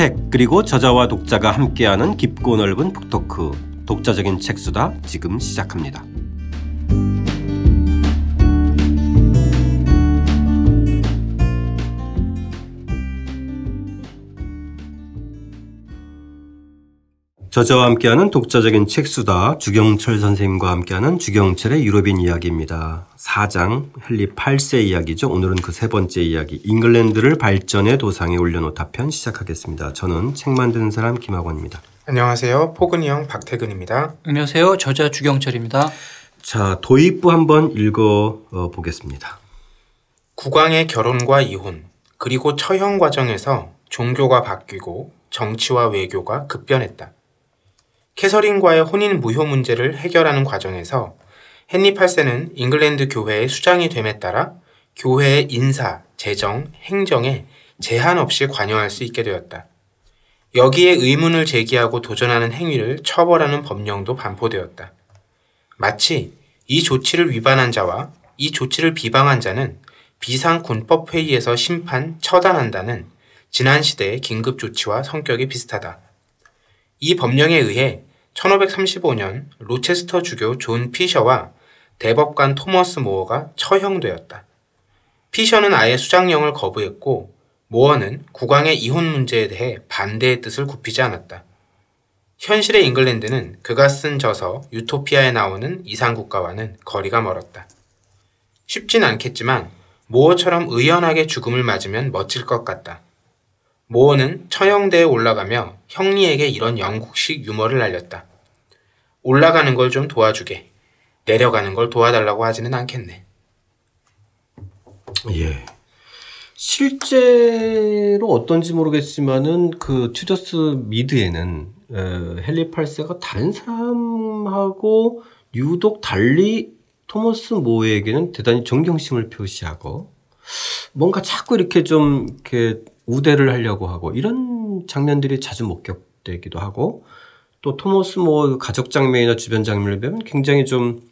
책 그리고 저자와 독자가 함께하는 깊고 넓은 북토크 독자적인 책수다 지금 시작합니다. 저자와 함께하는 독자적인 책수다 주경철 선생님과 함께하는 주경철의 유럽인 이야기입니다. 4장 헨리 8세 이야기죠. 오늘은 그 세 번째 이야기 잉글랜드를 발전의 도상에 올려놓다 편 시작하겠습니다. 저는 책 만드는 사람 김학원입니다. 안녕하세요. 포근이 형 박태근입니다. 안녕하세요. 저자 주경철입니다. 자 도입부 한번 읽어 어, 보겠습니다. 국왕의 결혼과 이혼 그리고 처형 과정에서 종교가 바뀌고 정치와 외교가 급변했다. 캐서린과의 혼인 무효 문제를 해결하는 과정에서 헨리 8세는 잉글랜드 교회의 수장이 됨에 따라 교회의 인사, 재정, 행정에 제한 없이 관여할 수 있게 되었다. 여기에 의문을 제기하고 도전하는 행위를 처벌하는 법령도 반포되었다. 마치 이 조치를 위반한 자와 이 조치를 비방한 자는 비상군법회의에서 심판, 처단한다는 지난 시대의 긴급조치와 성격이 비슷하다. 이 법령에 의해 1535년 로체스터 주교 존 피셔와 대법관 토머스 모어가 처형되었다. 피셔는 아예 수장령을 거부했고 모어는 국왕의 이혼 문제에 대해 반대의 뜻을 굽히지 않았다. 현실의 잉글랜드는 그가 쓴 저서 유토피아에 나오는 이상국가와는 거리가 멀었다. 쉽진 않겠지만 모어처럼 의연하게 죽음을 맞으면 멋질 것 같다. 모어는 처형대에 올라가며 형리에게 이런 영국식 유머를 알렸다. 올라가는 걸 좀 도와주게. 내려가는 걸 도와달라고 하지는 않겠네. 예. 실제로 어떤지 모르겠지만은 그 튜저스 미드에는 에, 헨리 8세가 다른 사람하고 유독 달리 토머스 모에게는 대단히 존경심을 표시하고 뭔가 자꾸 이렇게 좀 이렇게 우대를 하려고 하고 이런 장면들이 자주 목격되기도 하고 또 토머스 모 가족 장면이나 주변 장면을 보면 굉장히 좀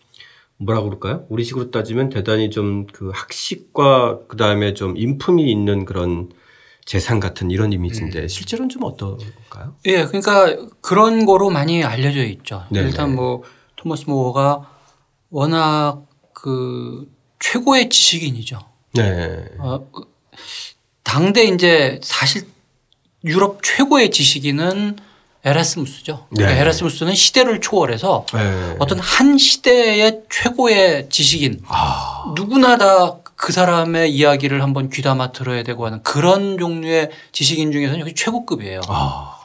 뭐라 그럴까요? 우리 식으로 따지면 대단히 좀 그 학식과 그 다음에 좀 인품이 있는 그런 재산 같은 이런 이미지인데 음. 실제로는 좀 어떨까요? 예, 그러니까 그런 거로 많이 알려져 있죠. 네네. 일단 뭐 토머스 모어가 워낙 그 최고의 지식인이죠. 네. 어, 당대 이제 사실 유럽 최고의 지식인은 에라스무스죠. 그러니까 네. 에라스무스는 시대를 초월해서 네. 어떤 한 시대의 최고의 지식인 아. 누구나 다 그 사람의 이야기를 한번 귀담아 들어야 되고 하는 그런 종류의 지식인 중에서는 여기 최고급이에요. 아.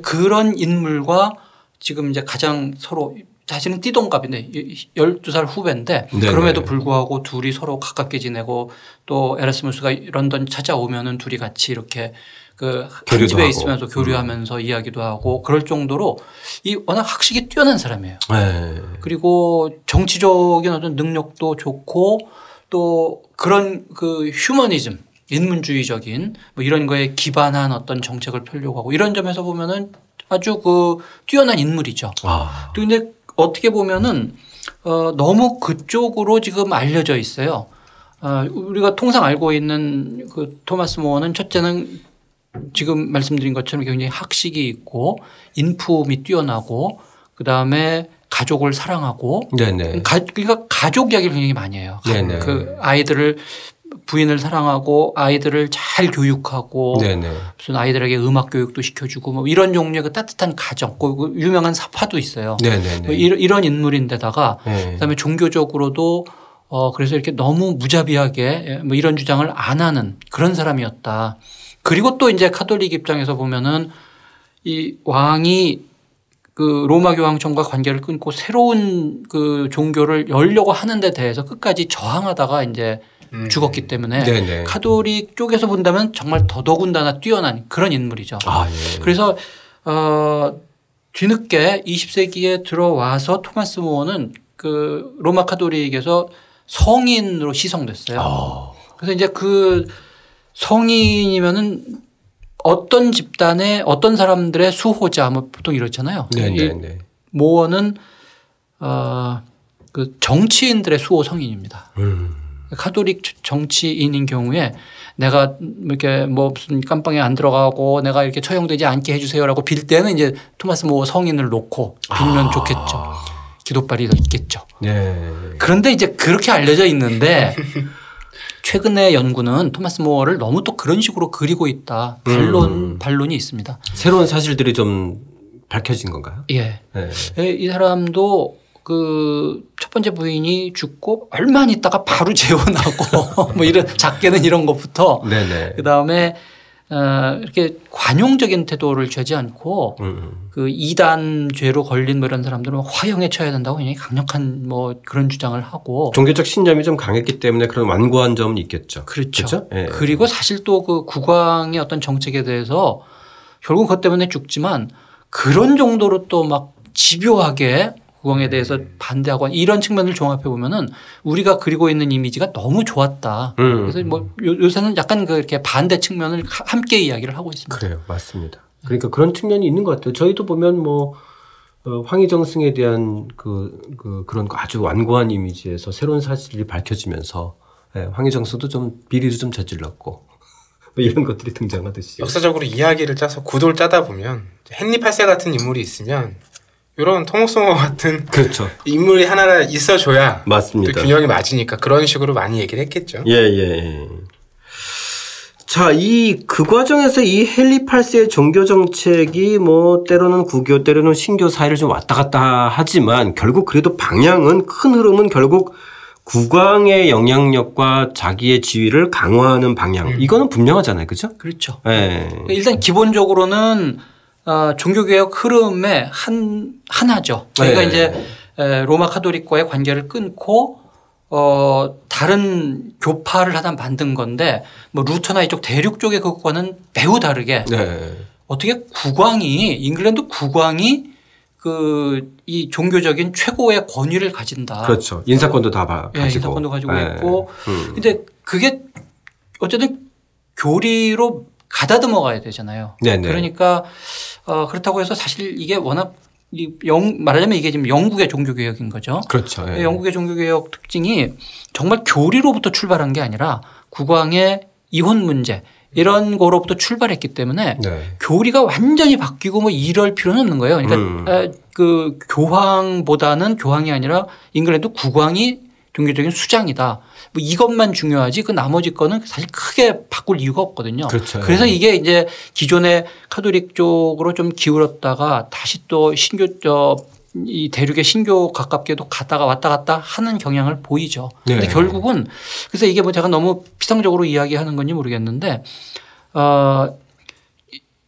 그런 인물과 지금 이제 가장 서로 사실은 띠동갑인데 12살 후배인데 네네. 그럼에도 불구하고 둘이 서로 가깝게 지내고 또 에라스무스가 런던 찾아오면은 둘이 같이 이렇게 그 한 집에 있으면서 교류하면서 음. 이야기도 하고 그럴 정도로 이 워낙 학식이 뛰어난 사람이에요. 네. 그리고 정치적인 어떤 능력도 좋고 또 그런 그 휴머니즘 인문주의적인 뭐 이런 거에 기반한 어떤 정책을 펴려고 하고 이런 점에서 보면은 아주 그 뛰어난 인물이죠. 아. 또 근데 어떻게 보면은 어 너무 그쪽으로 지금 알려져 있어요. 어 우리가 통상 알고 있는 그 토마스 모어는 첫째는 지금 말씀드린 것처럼 굉장히 학식이 있고 인품이 뛰어나고 그 다음에 가족을 사랑하고 네네. 가, 그러니까 가족 이야기를 굉장히 많이 해요. 네네. 그 아이들을 부인을 사랑하고 아이들을 잘 교육하고 네네. 무슨 아이들에게 음악 교육도 시켜주고 뭐 이런 종류의 그 따뜻한 가정, 그 유명한 사파도 있어요. 뭐 이런 인물인데다가 네. 그다음에 종교적으로도 어 그래서 이렇게 너무 무자비하게 뭐 이런 주장을 안 하는 그런 사람이었다. 그리고 또 이제 카톨릭 입장에서 보면은 이 왕이 그 로마 교황청과 관계를 끊고 새로운 그 종교를 열려고 하는 데 대해서 끝까지 저항하다가 이제 음. 죽었기 때문에 네네. 카톨릭 쪽에서 본다면 정말 더더군다나 뛰어난 그런 인물이죠. 아, 예. 그래서 어 뒤늦게 20세기에 들어와서 토마스 모어는 그 로마 카톨릭에서 성인으로 시성됐어요. 아. 그래서 이제 그 성인이면은 어떤 집단의 어떤 사람들의 수호자 뭐 보통 이렇잖아요. 네네네. 네, 네. 모어는 어그 정치인들의 수호 성인입니다. 음. 카톨릭 정치인인 경우에 내가 이렇게 뭐 무슨 깜빵에 안 들어가고 내가 이렇게 처형되지 않게 해주세요라고 빌 때는 이제 토마스 모 성인을 놓고 빌면 아. 좋겠죠. 기도발이 더 있겠죠. 네. 그런데 이제 그렇게 알려져 있는데 최근의 연구는 토마스 모어를 너무 또 그런 식으로 그리고 있다. 반론 음. 반론이 있습니다. 새로운 사실들이 좀 밝혀진 건가요? 예. 네. 이 사람도 그 첫 번째 부인이 죽고 얼마 안 있다가 바로 재혼하고 뭐 이런 작게는 이런 것부터 네네. 그다음에 어, 이렇게 관용적인 태도를 취하지 않고 음. 음. 그 이단 죄로 걸린 뭐 이런 사람들은 화형에 처해야 된다고 굉장히 강력한 뭐 그런 주장을 하고 종교적 신념이 좀 강했기 때문에 그런 완고한 점은 있겠죠. 그렇죠. 그렇죠? 네. 그리고 사실 또 그 국왕의 어떤 정책에 대해서 결국 그것 때문에 죽지만 그런 정도로 또 막 집요하게 국왕에 대해서 반대하고 이런 측면을 종합해 보면은 우리가 그리고 있는 이미지가 너무 좋았다. 음. 그래서 뭐 요새는 약간 그 이렇게 반대 측면을 함께 이야기를 하고 있습니다. 그래요, 맞습니다. 그러니까 그런 측면이 있는 것 같아요. 저희도 보면 뭐 어, 황희정 승에 대한 그, 그 그런 아주 완고한 이미지에서 새로운 사실이 밝혀지면서 예, 황희정 수도 좀 비리도 좀 저질렀고 뭐 이런 것들이 등장하듯이 역사적으로 이야기를 짜서 구도를 짜다 보면 헨리 8세 같은 인물이 있으면 이런 토모소모 같은 그렇죠. 인물이 하나 있어줘야 맞습니다. 그 균형이 맞으니까 그런 식으로 많이 얘기를 했겠죠. 예, 예. 자, 이 그 과정에서 이 헨리 8세의 종교 정책이 뭐 때로는 구교, 때로는 신교 사이를 좀 왔다 갔다 하지만 결국 그래도 방향은 큰 흐름은 결국 국왕의 영향력과 자기의 지위를 강화하는 방향. 음. 이거는 분명하잖아요. 그죠? 그렇죠. 네. 일단 기본적으로는 어, 종교개혁 흐름의 한, 하나죠. 저희가 네. 이제 로마 카톨릭과의 관계를 끊고 어, 다른 교파를 하나 만든 건데 뭐 루터나 이쪽 대륙 쪽의 그것과는 매우 다르게 네. 어떻게 국왕이 잉글랜드 국왕이 그 이 종교적인 최고의 권위를 가진다. 그렇죠. 인사권도 다 봐. 예, 인사권도 가지고 네. 있고. 음. 근데 그게 어쨌든 교리로 가다듬어 가야 되잖아요. 네네. 그러니까 어 그렇다고 해서 사실 이게 워낙 이 영, 말하자면 이게 지금 영국의 종교개혁인 거죠. 그렇죠. 예. 영국의 종교개혁 특징이 정말 교리로부터 출발한 게 아니라 국왕의 이혼 문제 이런 거로부터 출발했기 때문에 네. 교리가 완전히 바뀌고 뭐 이럴 필요는 없는 거예요. 그러니까 음. 그 교황보다는 교황이 아니라 잉글랜드 국왕이 종교적인 수장이다. 뭐 이것만 중요하지 그 나머지 거는 사실 크게 바꿀 이유가 없거든요. 그렇죠. 그래서 이게 이제 기존의 카톨릭 쪽으로 좀 기울었다가 다시 또 신교 저이 대륙의 신교 가깝게도 갔다가 왔다 갔다 하는 경향을 보이죠. 네. 근데 결국은 그래서 이게 뭐 제가 너무 피상적으로 이야기하는 건지 모르겠는데 어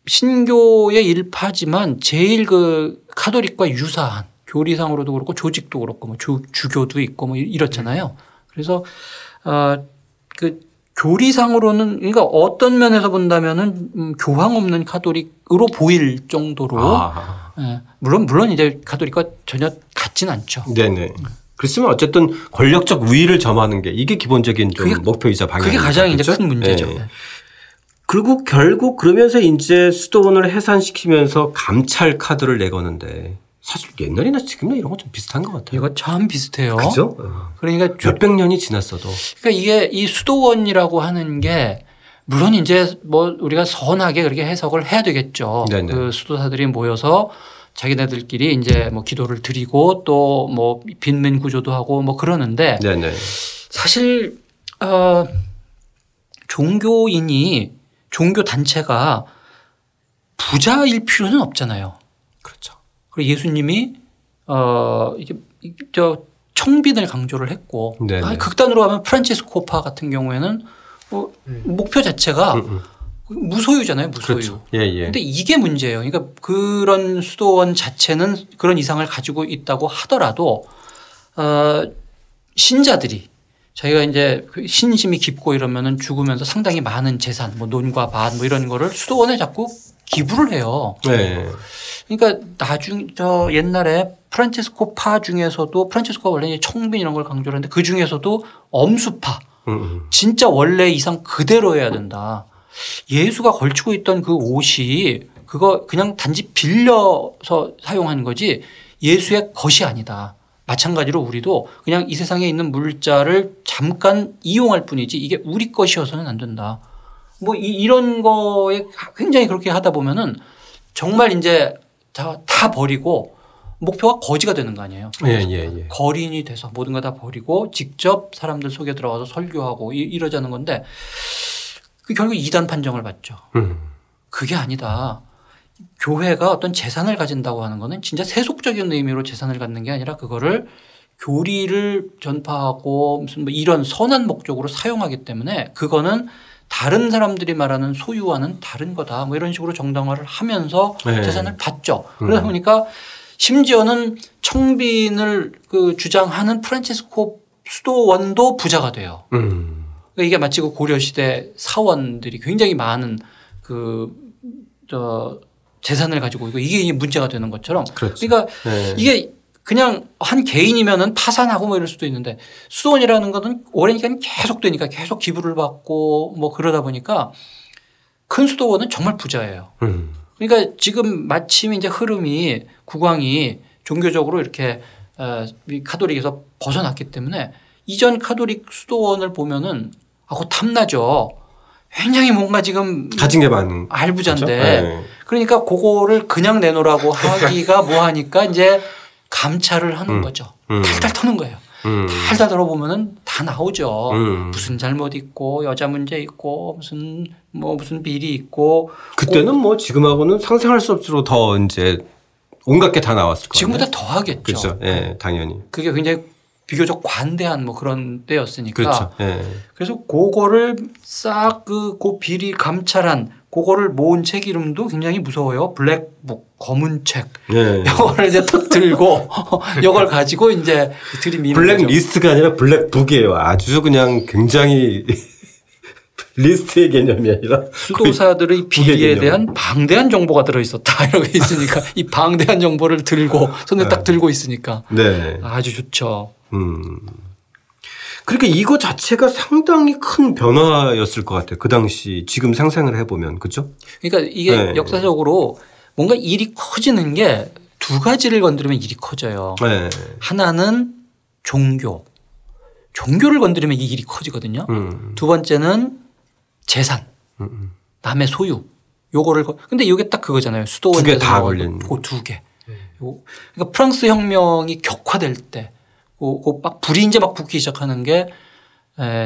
신교의 일파지만 제일 그 카톨릭과 유사한 교리상으로도 그렇고 조직도 그렇고 뭐 주, 주교도 있고 뭐 이렇잖아요. 그래서 어그 교리상으로는 그러니까 어떤 면에서 본다면은 음, 교황 없는 카톨릭으로 보일 정도로 아. 예. 물론 물론 이제 카톨릭과 전혀 같진 않죠. 네네. 그렇지만 어쨌든 권력적 우위를 점하는 게 이게 기본적인 좀 그게, 목표이자 방향. 그게 가장 이제 큰 문제죠. 네. 그리고 결국 그러면서 이제 수도원을 해산시키면서 감찰 카드를 내거는데 사실 옛날이나 지금이나 이런 건좀 비슷한 것 같아요. 이거 참 비슷해요. 그죠? 그러니까 몇백 년이 지났어도. 그러니까 이게 이 수도원이라고 하는 게 물론 이제 뭐 우리가 선하게 그렇게 해석을 해야 되겠죠. 네네. 그 수도사들이 모여서 자기네들끼리 이제 뭐 기도를 드리고 또 뭐 빈민 구조도 하고 뭐 그러는데 네네. 사실 어 종교인이 종교 단체가 부자일 필요는 없잖아요. 그리고 예수님이 어 이게 저 청빈을 강조를 했고 아, 극단으로 가면 프란치스 코파 같은 경우에는 어, 음. 목표 자체가 음, 음. 무소유잖아요, 무소유. 그렇죠. 예, 예. 근데 이게 문제예요. 그러니까 그런 수도원 자체는 그런 이상을 가지고 있다고 하더라도 어 신자들이 저희가 이제 그 신심이 깊고 이러면은 죽으면서 상당히 많은 재산, 뭐 논과 밭 뭐 이런 거를 수도원에 자꾸 기부를 해요. 네. 그러니까 나중 저 옛날에 프란체스코 파 중에서도 프란체스코가 원래 청빈 이런 걸 강조를 했는데 그 중에서도 엄수파 음, 음. 진짜 원래 이상 그대로 해야 된다. 예수가 걸치고 있던 그 옷이 그거 그냥 단지 빌려서 사용한 거지 예수의 것이 아니다. 마찬가지로 우리도 그냥 이 세상에 있는 물자를 잠깐 이용할 뿐이지 이게 우리 것이어서는 안 된다. 뭐 이, 런 거에 굉장히 그렇게 하다 보면은 정말 이제 다, 다 버리고 목표가 거지가 되는 거 아니에요. 예, 예, 예. 거린이 돼서 모든 거 다 버리고 직접 사람들 속에 들어가서 설교하고 이, 러자는 건데 그 결국 이단 판정을 받죠. 음. 그게 아니다. 교회가 어떤 재산을 가진다고 하는 거는 진짜 세속적인 의미로 재산을 갖는 게 아니라 그거를 교리를 전파하고 무슨 뭐 이런 선한 목적으로 사용하기 때문에 그거는 다른 사람들이 말하는 소유와는 다른 거다. 뭐 이런 식으로 정당화를 하면서 네. 재산을 받죠. 그러다 음. 보니까 심지어는 청빈을 그 주장하는 프란체스코 수도원도 부자가 돼요. 음. 그러니까 이게 마치 그 고려시대 사원들이 굉장히 많은 그, 저, 재산을 가지고 있고 이게 문제가 되는 것처럼. 그렇죠. 그러니까 네. 이게 그냥 한 개인이면은 파산하고 뭐 이럴 수도 있는데 수도원이라는 거는 오랜 기간 계속 되니까 계속 기부를 받고 뭐 그러다 보니까 큰 수도원은 정말 부자예요. 음. 그러니까 지금 마침 이제 흐름이 국왕이 종교적으로 이렇게 어, 카톨릭에서 벗어났기 때문에 이전 카톨릭 수도원을 보면은 아고 탐나죠. 굉장히 뭔가 지금 가진 게 많은 알부자인데 네. 그러니까 그거를 그냥 내놓으라고 하기가 뭐하니까 이제 감찰을 하는 음. 거죠. 음. 탈탈 터는 거예요. 음. 탈탈 들어보면은 다 나오죠. 음. 무슨 잘못 있고 여자 문제 있고 무슨 뭐 무슨 비리 있고 그때는 뭐 지금하고는 상상할 수 없도록 더 이제 온갖 게 다 나왔을 거예요. 지금보다 더 하겠죠. 그렇죠. 예, 당연히. 그게 굉장히 비교적 관대한 뭐 그런 때였으니까. 그렇죠. 예. 그래서 그거를 싹그그 비리 감찰한 그거를 모은 책 이름도 굉장히 무서워요. 블랙북 검은 책. 네. 이거를 이제 탁 들고 이걸 가지고 이제 들이미는 블랙 리스트가 아니라 black book이에요. 아주 그냥 굉장히 리스트의 개념이 아니라 수도사들의 비리에 대한 방대한 정보가 들어 있었다 이러고 있으니까 이 방대한 정보를 들고 손에 딱 네. 들고 있으니까 네. 아주 좋죠. 음. 그러니까 이거 자체가 상당히 큰 변화였을 것 같아요. 그 당시 지금 상상을 해보면 그렇죠? 그러니까 이게 네. 역사적으로 뭔가 일이 커지는 게 두 가지를 건드리면 일이 커져요. 네. 하나는 종교. 종교를 건드리면 이 일이 커지거든요. 음. 두 번째는 재산. 음. 음. 남의 소유. 요거를 근데 이게 딱 그거잖아요. 수도원 두개 다 걸린 그두 개. 그러니까 프랑스 혁명이 격화될 때 그막 불이 이제 막 붙기 시작하는 게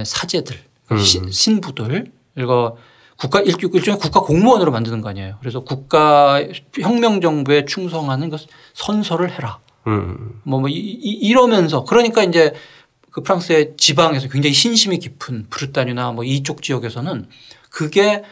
사제들, 음. 신 부들 이거 국가 일종의 국가 공무원으로 만드는 거 아니에요. 그래서 국가 혁명 정부에 충성하는 것 선서를 해라. 음. 뭐, 뭐 이, 이러면서 그러니까 이제 그 프랑스의 지방에서 굉장히 신심이 깊은 브르타뉴나 뭐 이쪽 지역에서는 그게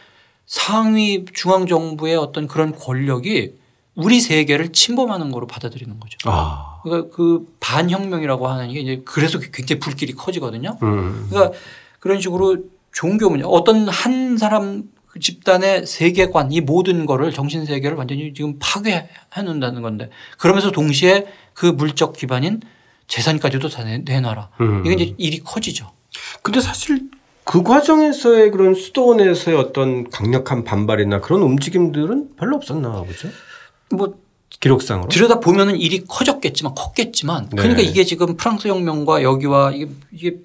상위 중앙 정부의 어떤 그런 권력이 우리 세계를 침범하는 거로 받아들이는 거죠. 아. 그러니까 그 반혁명이라고 하는 게 이제 그래서 굉장히 불길이 커지거든요. 음. 그러니까 그런 식으로 종교 문제 어떤 한 사람 그 집단의 세계관 이 모든 거를 정신 세계를 완전히 지금 파괴해 놓는다는 건데 그러면서 동시에 그 물적 기반인 재산까지도 다 내놔라. 음. 이게 이제 일이 커지죠. 근데 사실 그 과정에서의 그런 수도원에서의 어떤 강력한 반발이나 그런 움직임들은 별로 없었나 보죠. 뭐 기록상으로 들여다 보면은 일이 커졌겠지만 컸겠지만 네. 그러니까 이게 지금 프랑스 혁명과 여기와 이게, 이게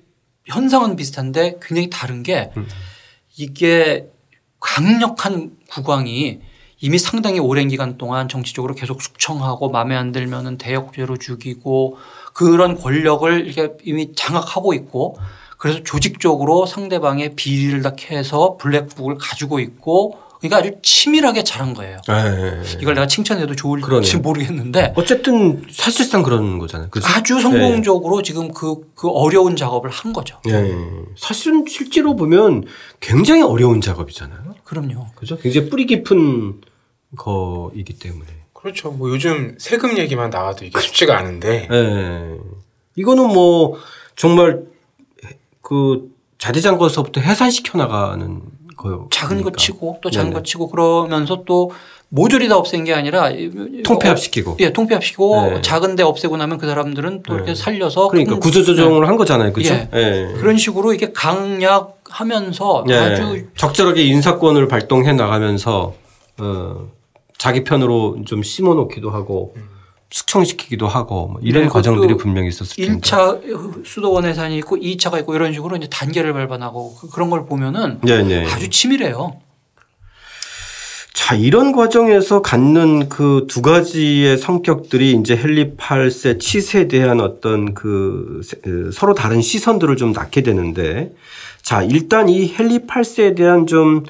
현상은 비슷한데 굉장히 다른 게 음. 이게 강력한 국왕이 이미 상당히 오랜 기간 동안 정치적으로 계속 숙청하고 마음에 안 들면은 대역죄로 죽이고 그런 권력을 이게 이미 장악하고 있고 그래서 조직적으로 상대방의 비리를 다 캐서 블랙북을 가지고 있고 그러니까 아주 치밀하게 잘한 거예요. 네. 이걸 내가 칭찬해도 좋을지 그러네. 모르겠는데 어쨌든 사실상 그런 거잖아요. 그렇죠? 아주 성공적으로 네. 지금 그, 그 어려운 작업을 한 거죠. 네. 사실은 실제로 보면 굉장히 어려운 작업이잖아요. 그럼요. 그죠? 굉장히 뿌리 깊은 거이기 때문에. 그렇죠. 뭐 요즘 세금 얘기만 나와도 이게 쉽지가 않은데. 네. 이거는 뭐 정말 그 자재장거서부터 해산시켜 나가는 거요. 작은 그러니까. 거 치고 또 작은 네네. 거 치고 그러면서 또 모조리 다 없앤 게 아니라 통폐합시키고. 예, 통폐합시키고 네. 작은 데 없애고 나면 그 사람들은 또 이렇게 네. 살려서 그러니까 구조조정을 네. 한 거잖아요. 그렇죠? 예. 네. 그런 식으로 이렇게 강약하면서 네. 아주 적절하게 인사권을 발동해 나가면서 어 자기 편으로 좀 심어 놓기도 하고 숙청시키기도 하고 뭐 이런 네, 과정들이 분명히 있었을 텐데. 1차 수도원 해산이 있고 2차가 있고 이런 식으로 이제 단계를 발반하고 그, 그런 걸 보면은 네, 네. 아주 치밀해요. 자, 이런 과정에서 갖는 그 두 가지의 성격들이 이제 헨리 8세 치세에 대한 어떤 그 서로 다른 시선들을 좀 낳게 되는데 자, 일단 이 헨리 8세에 대한 좀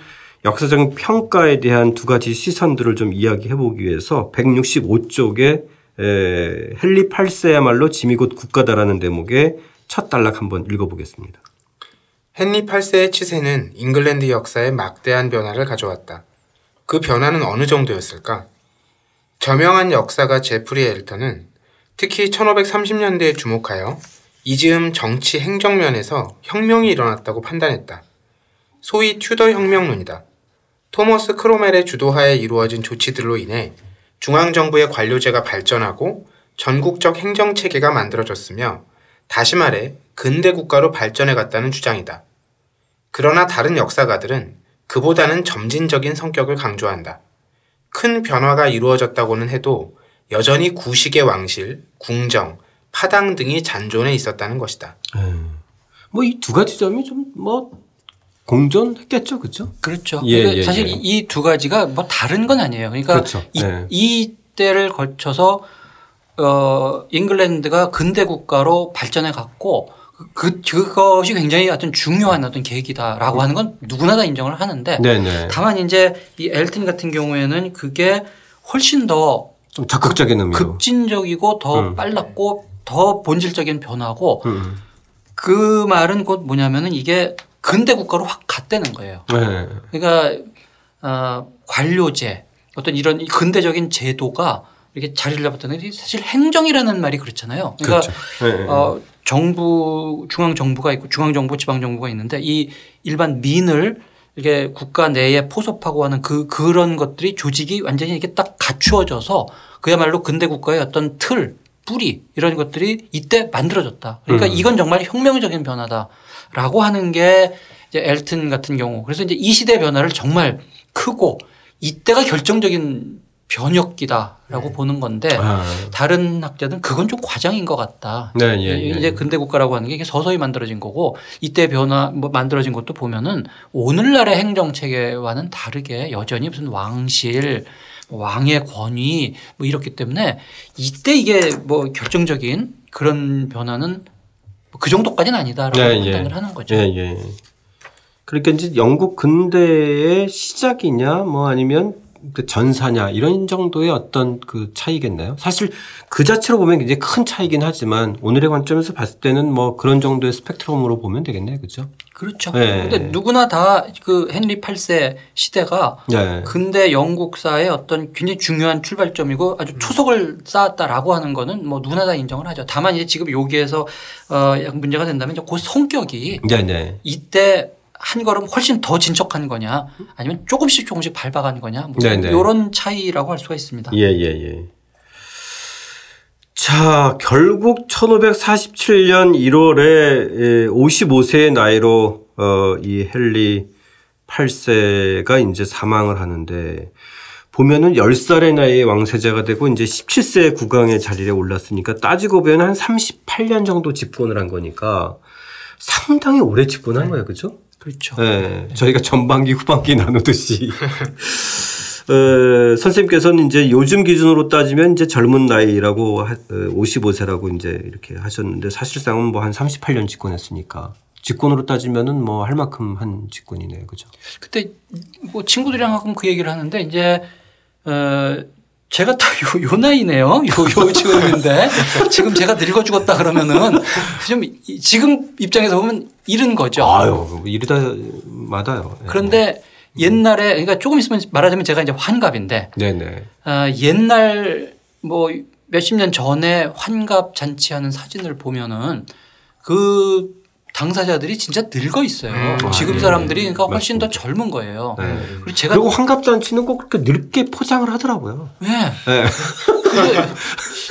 역사적인 평가에 대한 두 가지 시선들을 좀 이야기해 보기 위해서 165쪽에 에, 헨리 8세야말로 짐이 곧 국가다라는 대목의 첫 단락 한번 읽어보겠습니다. 헨리 8세의 치세는 잉글랜드 역사에 막대한 변화를 가져왔다. 그 변화는 어느 정도였을까? 저명한 역사가 제프리 엘턴은 특히 1530년대에 주목하여 이즈음 정치 행정면에서 혁명이 일어났다고 판단했다. 소위 튜더 혁명론이다. 토머스 크롬웰의 주도하에 이루어진 조치들로 인해 중앙정부의 관료제가 발전하고 전국적 행정체계가 만들어졌으며 다시 말해 근대 국가로 발전해 갔다는 주장이다. 그러나 다른 역사가들은 그보다는 점진적인 성격을 강조한다. 큰 변화가 이루어졌다고는 해도 여전히 구식의 왕실, 궁정, 파당 등이 잔존해 있었다는 것이다. 음. 뭐이 두 가지 점이 좀 뭐 공존했겠죠, 그렇죠? 그렇죠. 예, 예, 사실 예. 이두 가지가 뭐 다른 건 아니에요. 그러니까 그렇죠. 이, 예. 이 때를 거쳐서 어 잉글랜드가 근대 국가로 발전해 갔고 그 그것이 굉장히 어떤 중요한 어떤 계기다라고 하는 건 누구나 다 인정을 하는데 네네. 다만 이제 이 엘튼 같은 경우에는 그게 훨씬 더 좀 적극적인 의미로 급진적이고 더 음. 빨랐고 더 본질적인 변화고 음. 그 말은 곧 뭐냐면은 이게 근대 국가로 확 갔다는 거예요. 네. 그러니까 어, 관료제 어떤 이런 근대적인 제도가 이렇게 자리를 잡았다는 게 사실 행정이라는 말이 그렇잖아요. 그러니까 그렇죠. 네. 어, 정부 중앙 정부가 있고 중앙 정부 지방 정부가 있는데 이 일반 민을 이게 국가 내에 포섭하고 하는 그 그런 것들이 조직이 완전히 이렇게 딱 갖추어져서 그야말로 근대 국가의 어떤 틀 뿌리 이런 것들이 이때 만들어졌다. 그러니까 음. 이건 정말 혁명적인 변화다 라고 하는 게 이제 엘튼 같은 경우 그래서 이제 이 시대 변화를 정말 크고 이때가 결정적인 변혁기다라고 네. 보는 건데 아. 다른 학자들은 그건 좀 과장인 것 같다. 네, 예, 예. 이제 근대 국가라고 하는 게 이게 서서히 만들어진 거고 이때 변화 뭐 만들어진 것도 보면은 오늘날의 행정 체계와는 다르게 여전히 무슨 왕실 왕의 권위 뭐 이렇기 때문에 이때 이게 뭐 결정적인 그런 변화는 그 정도까지는 아니다라고 네, 예. 판단을 하는 거죠. 예, 예. 그러니까 이제 영국 근대의 시작이냐 뭐 아니면 그 전사냐 이런 정도의 어떤 그 차이겠나요? 사실 그 자체로 보면 굉장히 큰 차이긴 하지만 오늘의 관점에서 봤을 때는 뭐 그런 정도의 스펙트럼으로 보면 되겠네요. 그렇죠? 그렇죠. 네. 근데 누구나 다 그 헨리 8세 시대가 네. 근대 영국사의 어떤 굉장히 중요한 출발점이고 아주 초석을 쌓았다라고 하는 거는 뭐 누구나 다 인정을 하죠. 다만 이제 지금 여기에서 어 문제가 된다면 이제 그 성격이 네, 네. 이때 한 걸음 훨씬 더 진척한 거냐 아니면 조금씩 조금씩 밟아가는 거냐 뭐 이런 차이라고 할 수가 있습니다. 예, 예, 예. 자, 결국 1547년 1월에 55세의 나이로 어, 이 헨리 8세가 이제 사망을 하는데 보면은 10살의 나이에 왕세자가 되고 이제 17세 국왕의 자리에 올랐으니까 따지고 보면 한 38년 정도 집권을 한 거니까 상당히 오래 집권한 거예요. 그죠? 그렇죠. 네. 저희가 전반기 후반기 나누듯이. 어, 선생님께서는 이제 요즘 기준으로 따지면 이제 젊은 나이라고 55세라고 어, 이제 이렇게 하셨는데 사실상은 뭐 한 38년 집권했으니까 직권으로 따지면은 뭐 할 만큼 한 직권이네요. 그죠? 그때 뭐 친구들이랑 가끔 그 얘기를 하는데 이제 어 제가 딱 요, 요 나이네요. 요, 요 지금인데 지금 제가 늙어 죽었다 그러면은 좀 지금 입장에서 보면 이른 거죠. 아유, 맞아요. 네. 그런데 옛날에 그러니까 조금 있으면 말하자면 제가 이제 환갑인데 네네. 어, 옛날 뭐 몇십 년 전에 환갑 잔치하는 사진을 보면은 그 당사자들이 진짜 늙어 있어요. 음. 지금 아, 사람들이 그러니까 훨씬 맞습니다. 더 젊은 거예요. 네. 그리고 제가 그리고 환갑잔치는 꼭 그렇게 늙게 포장을 하더라고요. 네. 네.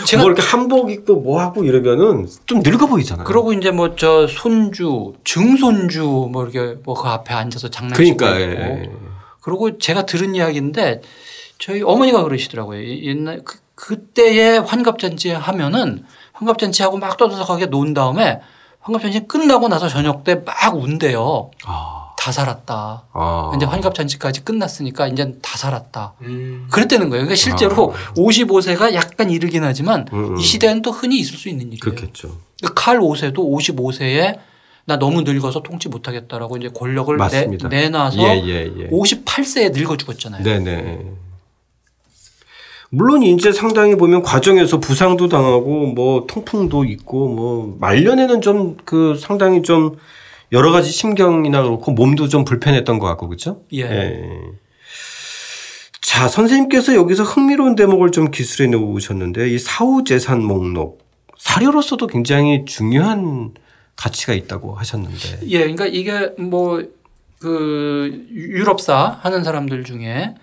제가 뭐 이렇게 한복 입고 뭐 하고 이러면은 좀 늙어 보이잖아요. 그러고 이제 뭐 저 손주, 증손주 뭐 이렇게 뭐 그 앞에 앉아서 장난치고 그러니까. 예. 그리고 제가 들은 이야기인데 저희 어머니가 그러시더라고요. 옛날 그 그때에 환갑잔치 하면은 환갑잔치하고 막 떠들썩하게 논 다음에 환갑잔치 끝나고 나서 저녁 때 막 운대요. 아. 다 살았다. 아. 이제 환갑잔치까지 끝났으니까 이제 다 살았다. 음. 그랬다는 거예요. 그러니까 실제로 아. 55세가 약간 이르긴 하지만 음, 음. 이 시대는 또 흔히 있을 수 있는 일이에요. 그렇겠죠. 그러니까 칼 5세도 55세에 나 너무 늙어서 통치 못하겠다라고 이제 권력을 맞습니다. 내, 내놔서 예, 예, 예. 58세에 늙어 죽었잖아요. 네네. 물론 이제 상당히 보면 과정에서 부상도 당하고 뭐 통풍도 있고 뭐 말년에는 좀 그 상당히 좀 여러 가지 심경이나 그렇고 몸도 좀 불편했던 것 같고 그렇죠? 예. 예. 자 선생님께서 여기서 흥미로운 대목을 좀 기술해 놓으셨는데 이 사후 재산 목록 사료로서도 굉장히 중요한 가치가 있다고 하셨는데. 예, 그러니까 이게 뭐 그 유럽사 하는 사람들 중에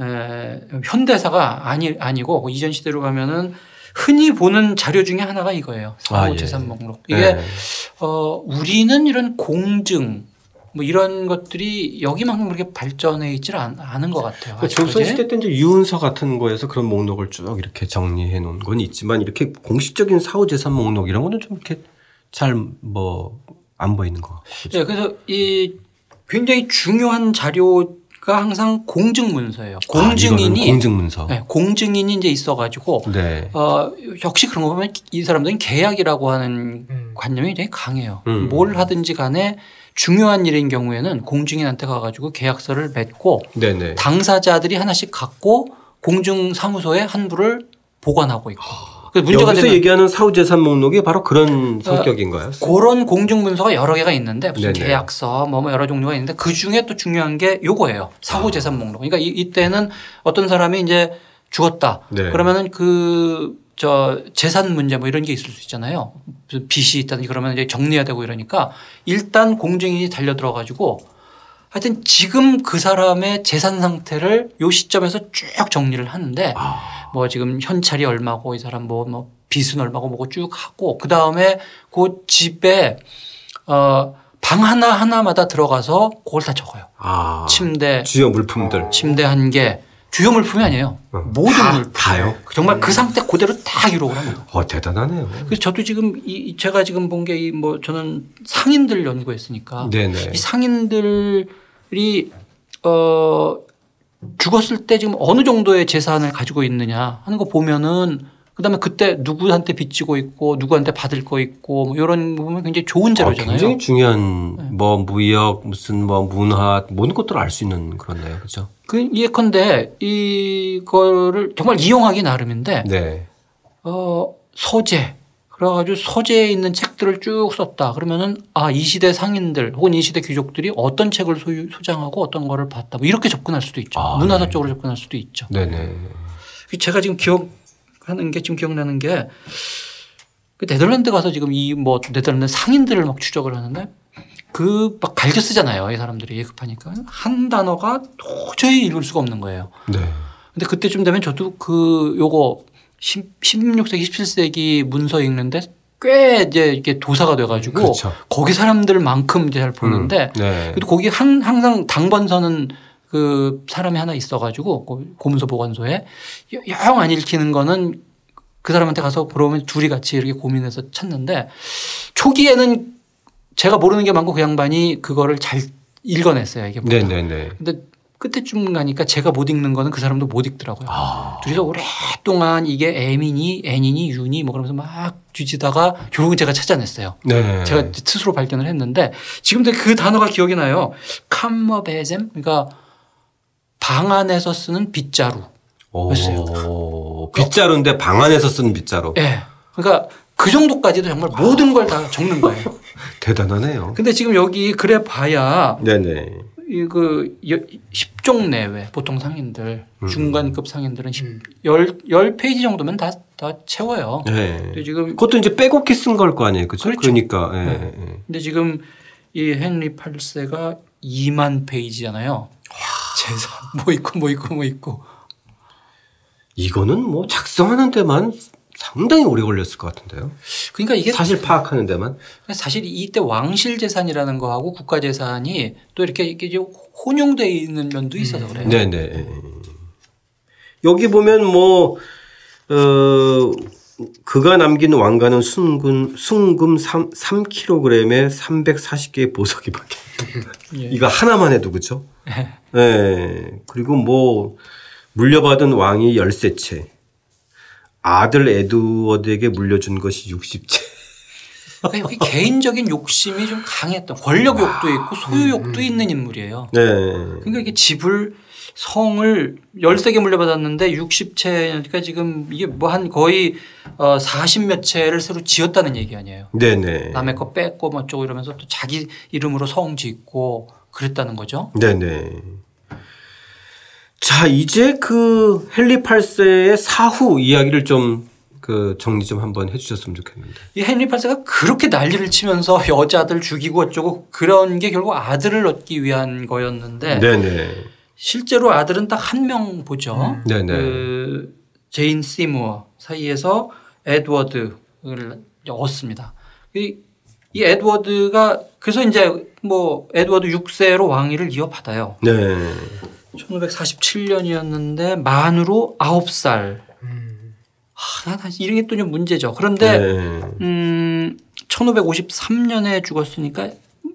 에, 현대사가 아니 아니고 그 이전 시대로 가면은 흔히 보는 자료 중에 하나가 이거예요. 사후 아, 예. 재산 목록. 이게 예. 어 우리는 이런 공증 뭐 이런 것들이 여기만큼 그렇게 발전해 있질 않, 은것 같아요. 그 조선 시대 때 이제 유은서 같은 거에서 그런 목록을 쭉 이렇게 정리해 놓은 건 있지만 이렇게 공식적인 사후 재산 목록 이런 거는 좀 이렇게 잘 뭐 안 보이는 거. 그렇죠? 네, 그래서 이 굉장히 중요한 자료 가 항상 공증 문서예요. 아, 공증인이 아, 공증 문서. 네, 공증인이 이제 있어가지고 네. 어, 역시 그런 거 보면 이 사람들은 계약이라고 하는 음. 관념이 굉장히 강해요. 음. 뭘 하든지 간에 중요한 일인 경우에는 공증인한테 가가지고 계약서를 맺고 네네. 당사자들이 하나씩 갖고 공증 사무소에 한 부를 보관하고 있고. 그 문제가 여기서 얘기하는 사후 재산 목록이 바로 그런 어, 성격인가요? 그런 공증 문서가 여러 개가 있는데 무슨 네네. 계약서 뭐, 뭐 여러 종류가 있는데 그 중에 또 중요한 게 요거예요. 사후 재산 아. 목록. 그러니까 이, 이때는 어떤 사람이 이제 죽었다. 네. 그러면은 그 저 재산 문제 뭐 이런 게 있을 수 있잖아요. 빚이 있다든지 그러면 이제 정리해야 되고 이러니까 일단 공증인이 달려 들어 가지고 하여튼 지금 그 사람의 재산 상태를 요 시점에서 쭉 정리를 하는데 아. 뭐 지금 현찰이 얼마고 이 사람 뭐, 뭐 빚은 얼마고 뭐고 쭉 하고 그 다음에 그 집에 어, 방 하나 하나마다 들어가서 그걸 다 적어요. 아. 침대. 주요 물품들. 침대 한 개. 주요 물품이 아니에요. 어. 모든 다, 물품. 다요? 정말 그 상태 그대로 다 기록을 합니다. 어, 대단하네요. 그래서 저도 지금 이 제가 지금 본 게 이 뭐 저는 상인들 연구했으니까 네네. 이 상인들 이 어, 죽었을 때 지금 어느 정도의 재산을 가지고 있느냐 하는 거 보면은 그다음에 그때 누구한테 빚지고 있고 누구한테 받을 거 있고 뭐 이런 거 보면 굉장히 좋은 자료잖아요. 아, 굉장히 중요한 네. 뭐 무역 무슨 뭐 문화 모든 것들을 알 수 있는 그런데요, 그렇죠? 그 예컨대 이거를 정말 이용하기 나름인데 네. 어 서재 그래가지고 서재에 있는 책들을 쭉 썼다. 그러면은 아, 이 시대 상인들 혹은 이 시대 귀족들이 어떤 책을 소유, 소장하고 어떤 거를 봤다. 뭐 이렇게 접근할 수도 있죠. 아, 문화사 네. 쪽으로 접근할 수도 있죠. 네네. 제가 지금 기억 하는 게 지금 기억나는 게 그 네덜란드 가서 지금 이 뭐 네덜란드 상인들을 막 추적을 하는데 그 막 갈겨 쓰잖아요. 이 사람들이 예급하니까 한 단어가 도저히 읽을 수가 없는 거예요. 네. 근데 그때쯤 되면 저도 그 요거 16세기, 17세기 문서 읽는데 꽤 이제 이게 도사가 돼가지고 그렇죠. 거기 사람들만큼 이제 잘 보는데 음, 네. 그래도 거기 한, 항상 당번 서는 그 사람이 하나 있어가지고 고문서 보관소에 영 안 읽히는 거는 그 사람한테 가서 물어보면 둘이 같이 이렇게 고민해서 찾는데 초기에는 제가 모르는 게 많고 그 양반이 그거를 잘 읽어냈어요 이게. 네네네. 네, 네. 근데 끝에쯤 가니까 제가 못 읽는 거는 그 사람도 못 읽더라고요. 아. 둘이서 오랫동안 이게 M이니 N이니 U니 뭐 그러면서 막 뒤지다가 결국은 제가 찾아냈어요. 네. 제가 스스로 발견을 했는데 지금도 그 단어가 기억이 나요. 캄머베셈 그러니까 방 안에서 쓰는 빗자루. 였어요. 빗자루인데 방 안에서 쓰는 빗자루. 예. 네. 그러니까 그 정도까지도 정말 모든 걸 다 적는 거예요. 대단하네요. 근데 지금 여기 그래 봐야 네네. 이그 10종 내외 보통 상인들 음. 중간급 상인들은 10, 10, 10 페이지 정도면 다, 다 채워요. 네. 근데 지금 그것도 이제 빼곡히 쓴 걸 거 아니에요. 그렇죠? 그렇죠. 그러니까. 네. 네. 근데 지금 이 헨리 8세가 2만 페이지잖아요. 재산 뭐 있고 뭐 있고 뭐 있고. 이거는 뭐 작성하는 데만 상당히 오래 걸렸을 것 같은데요. 그러니까 이게 사실 파악하는 데만 사실 이때 왕실 재산이라는 거하고 국가 재산이 또 이렇게 이게 혼용돼 있는 면도 있어서 그래요. 네네. 여기 보면 뭐 어, 그가 남긴 왕가는 순금, 순금 3, 3kg에 340개의 보석이 박혀. 예. 이거 하나만 해도 그죠? 예. 네. 그리고 뭐 물려받은 왕이 13채. 아들 에드워드에게 물려준 것이 60채. 그러니까 여기 개인적인 욕심이 좀 강했던 권력욕도 있고 소유욕도 음. 있는 인물이에요. 네. 그러니까 이게 집을 성을 13개 물려받았는데 60채니까 지금 이게 뭐 한 거의 어 40몇 채를 새로 지었다는 얘기 아니에요. 네네. 남의 거 뺏고 뭐 어쩌고 이러면서 또 자기 이름으로 성 짓고 그랬다는 거죠. 네네. 자, 이제 그 헨리 8세의 사후 이야기를 좀 그 정리 좀 한번 해 주셨으면 좋겠는데. 이 헨리 8세가 그렇게 난리를 치면서 여자들 죽이고 어쩌고 그런 게 결국 아들을 얻기 위한 거였는데. 네네. 실제로 아들은 딱 한 명 보죠. 음. 네네. 그 제인 시무어 사이에서 에드워드를 얻습니다. 이, 이 에드워드가 그래서 이제 뭐 에드워드 6세로 왕위를 이어받아요. 네. 1547년이었는데 만으로 9살. 음. 아, 이런 게 또 좀 문제죠. 그런데 네. 음, 1553년에 죽었으니까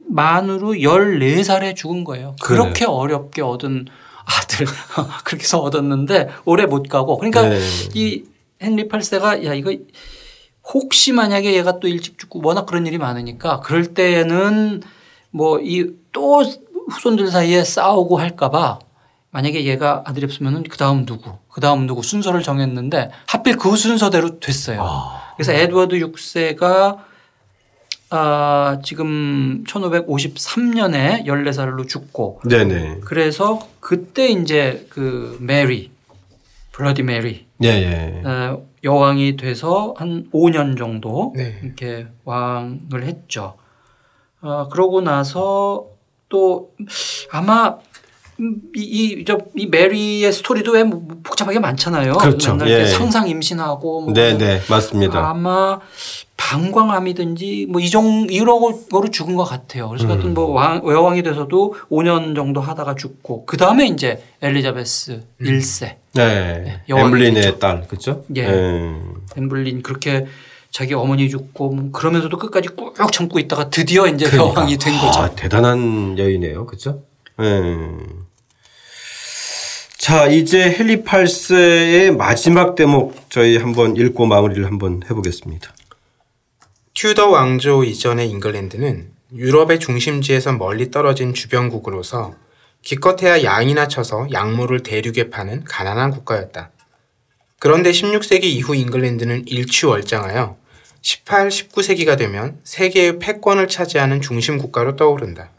만으로 14살에 죽은 거예요. 그렇게 네. 어렵게 얻은 아들 그렇게 해서 얻었는데 오래 못 가고 그러니까 네. 이 헨리 8세가 야 이거 혹시 만약에 얘가 또 일찍 죽고 워낙 그런 일이 많으니까 그럴 때는 뭐 이 또 후손들 사이에 싸우고 할까봐 만약에 얘가 아들이 없으면 그 다음 누구 그 다음 누구 순서를 정했는데 하필 그 순서대로 됐어요. 아. 그래서 에드워드 6세가 아, 지금 1553년에 14살로 죽고. 네네. 그래서 그때 이제 그 메리, Bloody Mary. 어, 여왕이 돼서 한 5년 정도 네. 이렇게 왕을 했죠. 어, 그러고 나서 또 아마 이, 이, 저, 이 메리의 스토리도 왜뭐 복잡하게 많잖아요. 그렇죠. 예. 상상 임신하고. 뭐 네네, 네. 맞습니다. 아마 방광암이든지 뭐 이종 이런 거로 죽은 것 같아요. 그래서 음. 같은 뭐 왕, 여왕이 돼서도 5년 정도 하다가 죽고 그 다음에 이제 엘리자베스 음. 1세. 네. 네. 엠블린의 딸, 그렇죠? 예. 네. 엠블린 그렇게 자기 어머니 죽고 뭐 그러면서도 끝까지 꾹 참고 있다가 드디어 이제 그러니까. 여왕이 된 거죠. 아, 대단한 여인이에요, 그렇죠? 네. 자, 이제 헨리 8세의 마지막 대목 저희 한번 읽고 마무리를 한번 해 보겠습니다. 튜더 왕조 이전의 잉글랜드는 유럽의 중심지에서 멀리 떨어진 주변국으로서 기껏해야 양이나 쳐서 약물을 대륙에 파는 가난한 국가였다. 그런데 16세기 이후 잉글랜드는 일취월장하여 18, 19세기가 되면 세계의 패권을 차지하는 중심 국가로 떠오른다.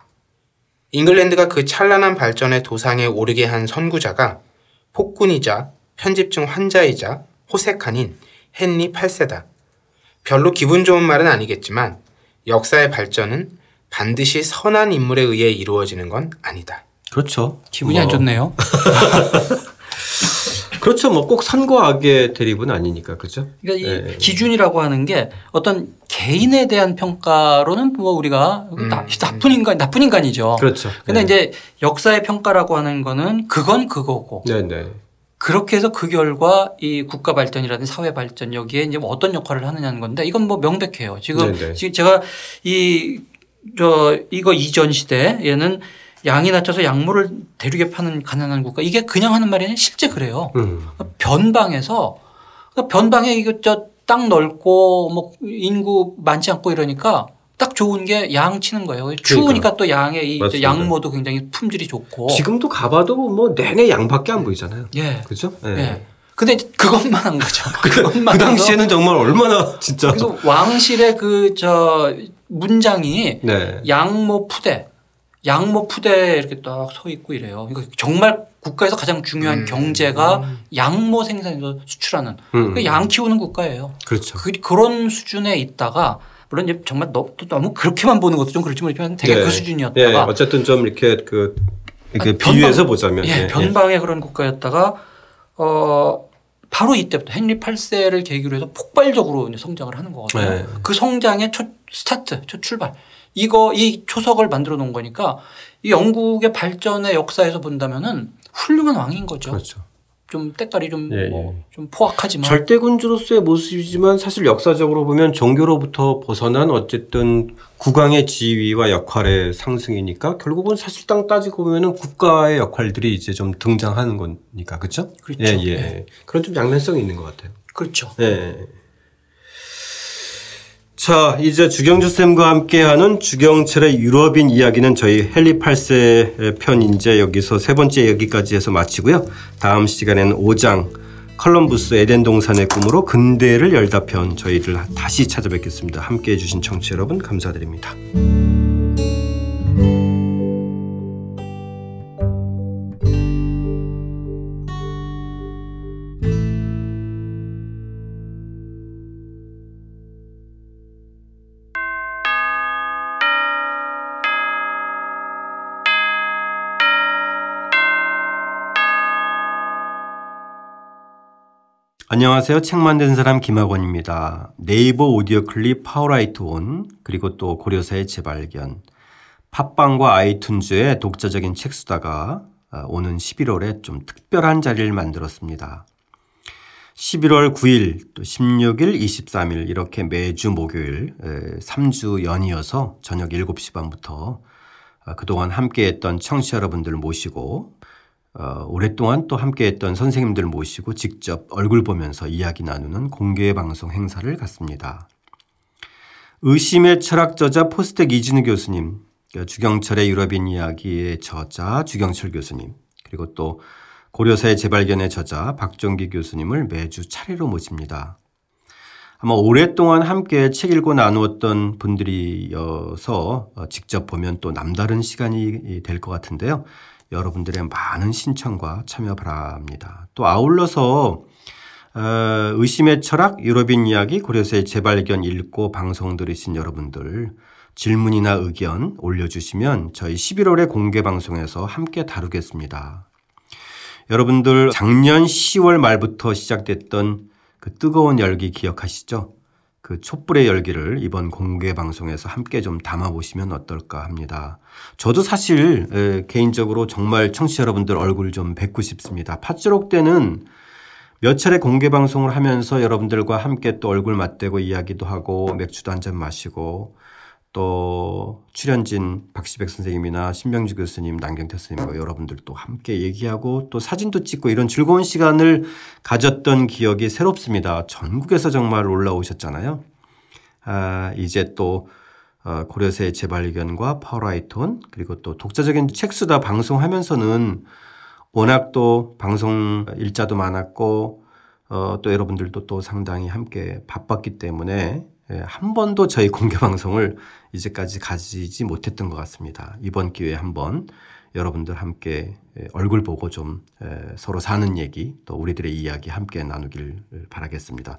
잉글랜드가 그 찬란한 발전의 도상에 오르게 한 선구자가 폭군이자 편집증 환자이자 호색한인 헨리 8세다. 별로 기분 좋은 말은 아니겠지만 역사의 발전은 반드시 선한 인물에 의해 이루어지는 건 아니다. 그렇죠. 기분이 뭐. 안 좋네요. 그렇죠. 뭐 꼭 선과 악의 대립은 아니니까. 그죠? 그러니까 네. 이 기준이라고 하는 게 어떤 개인에 대한 평가로는 뭐 우리가 음. 나, 쁜 인간, 나쁜 인간이죠. 그렇죠. 근데 네. 이제 역사의 평가라고 하는 거는 그건 그거고. 네네. 네. 그렇게 해서 그 결과 이 국가 발전이라든지 사회 발전 여기에 이제 뭐 어떤 역할을 하느냐는 건데 이건 뭐 명백해요. 지금 네네. 지금 제가 이 저 이거 이전 시대에는 양이 낮춰서 약물을 대륙에 파는 가난한 국가 이게 그냥 하는 말이 아니라 실제 그래요. 음. 변방에서 그러니까 변방에 이거 저땅 넓고 뭐 인구 많지 않고 이러니까 딱 좋은 게 양 치는 거예요. 추우니까 그러니까. 또 양의 이. 양모도 굉장히 품질이 좋고. 지금도 가봐도 뭐 내내 양밖에 안 보이잖아요. 예. 그죠? 예. 예. 근데 그것만 한 거죠. 그, 그것만 그 당시에는 정말 얼마나 진짜. 그래서 왕실의 그 저 문장이 네. 양모 푸대, 양모 푸대 이렇게 딱 서 있고 이래요. 이거 정말 국가에서 가장 중요한 음. 경제가 양모 생산에서 수출하는 음. 그양 키우는 국가예요. 그렇죠. 그, 그런 수준에 있다가 물론 이제 정말 너, 무 그렇게만 보는 것도 좀 그렇지 모르지만 되게 네. 그 수준이었다가 네. 어쨌든 좀 이렇게 그 이렇게 아, 비유해서 변방, 보자면 예, 예, 변방의 그런 국가였다가 어 바로 이때부터 헨리 8세를 계기로 해서 폭발적으로 성장을 하는 거거든요. 네. 그 성장의 첫 스타트, 첫 출발. 이거 이 초석을 만들어 놓은 거니까 이 영국의 발전의 역사에서 본다면은 훌륭한 왕인 거죠. 그렇죠. 좀 때깔이 좀, 예, 뭐, 예. 좀 포악하지만 절대 군주로서의 모습이지만 사실 역사적으로 보면 종교로부터 벗어난 어쨌든 국왕의 지위와 역할의 상승이니까 결국은 사실상 따지고 보면은 국가의 역할들이 이제 좀 등장하는 거니까 그렇죠? 그렇죠. 예, 예. 네. 그런 좀 양면성이 있는 것 같아요. 그렇죠. 예. 자, 이제 주경주 쌤과 함께하는 주경철의 유럽인 이야기는 저희 헨리 8세 편 이제 여기서 세 번째 여기까지 해서 마치고요. 다음 시간에는 5장 콜럼버스 에덴 동산의 꿈으로 근대를 열다 편 저희로 다시 찾아뵙겠습니다. 함께 해 주신 청취 여러분 감사드립니다. 안녕하세요. 책 만든 사람 김학원입니다. 네이버 오디오 클립 파워라이터 ON 그리고 또 고려사의 재발견 팟빵과 아이튠즈의 독자적인 책 수다가 아, 오는 11월에 좀 특별한 자리를 만들었습니다. 11월 9일 또 16일 23일 이렇게 매주 목요일 3주 연이어서 저녁 7시 반부터 아, 그동안 함께했던 청취자 여러분들 모시고 어, 오랫동안 또 함께했던 선생님들 모시고 직접 얼굴 보면서 이야기 나누는 공개 방송 행사를 갖습니다. 의심의 철학 저자 포스텍 이진우 교수님, 그러니까 주경철의 유럽인 이야기의 저자 주경철 교수님, 그리고 또 고려사의 재발견의 저자 박종기 교수님을 매주 차례로 모십니다. 아마 오랫동안 함께 책 읽고 나누었던 분들이어서 직접 보면 또 남다른 시간이 될 것 같은데요. 여러분들의 많은 신청과 참여 바랍니다. 또 아울러서 어, 의심의 철학, 유럽인 이야기, 고려사의 재발견 읽고 방송 들으신 여러분들 질문이나 의견 올려주시면 저희 11월에 공개 방송에서 함께 다루겠습니다. 여러분들 작년 10월 말부터 시작됐던 그 뜨거운 열기 기억하시죠? 그 촛불의 열기를 이번 공개 방송에서 함께 좀 담아보시면 어떨까 합니다. 저도 사실 개인적으로 정말 청취자 여러분들 얼굴 좀 뵙고 싶습니다. 팥주록 때는 몇 차례 공개 방송을 하면서 여러분들과 함께 또 얼굴 맞대고 이야기도 하고 맥주도 한 잔 마시고 또 출연진 박시백 선생님이나 신명주 교수님, 남경태 선생님과 여러분들 또 함께 얘기하고 또 사진도 찍고 이런 즐거운 시간을 가졌던 기억이 새롭습니다. 전국에서 정말 올라오셨잖아요. 아, 이제 또 어, 고려사의 재발견과 파워라이터 ON 그리고 또 독자적인 책수다 방송하면서는 워낙 또 방송 일자도 많았고 어, 또 여러분들도 또 상당히 함께 바빴기 때문에 예, 한 번도 저희 공개 방송을 이제까지 가지지 못했던 것 같습니다. 이번 기회에 한번 여러분들 함께 예, 얼굴 보고 좀 예, 서로 사는 얘기 또 우리들의 이야기 함께 나누길 바라겠습니다.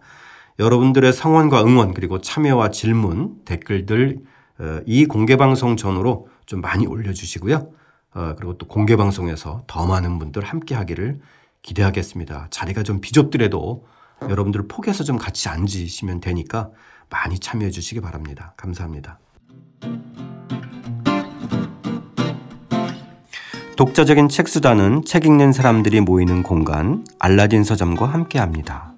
여러분들의 성원과 응원 그리고 참여와 질문 댓글들 어, 이 공개 방송 전후로 좀 많이 올려주시고요. 어, 그리고 또 공개 방송에서 더 많은 분들 함께 하기를 기대하겠습니다. 자리가 좀 비좁더라도 여러분들 포기해서 좀 같이 앉으시면 되니까 많이 참여해 주시기 바랍니다. 감사합니다. 독자적인 책수단은 책 읽는 사람들이 모이는 공간 알라딘 서점과 함께합니다.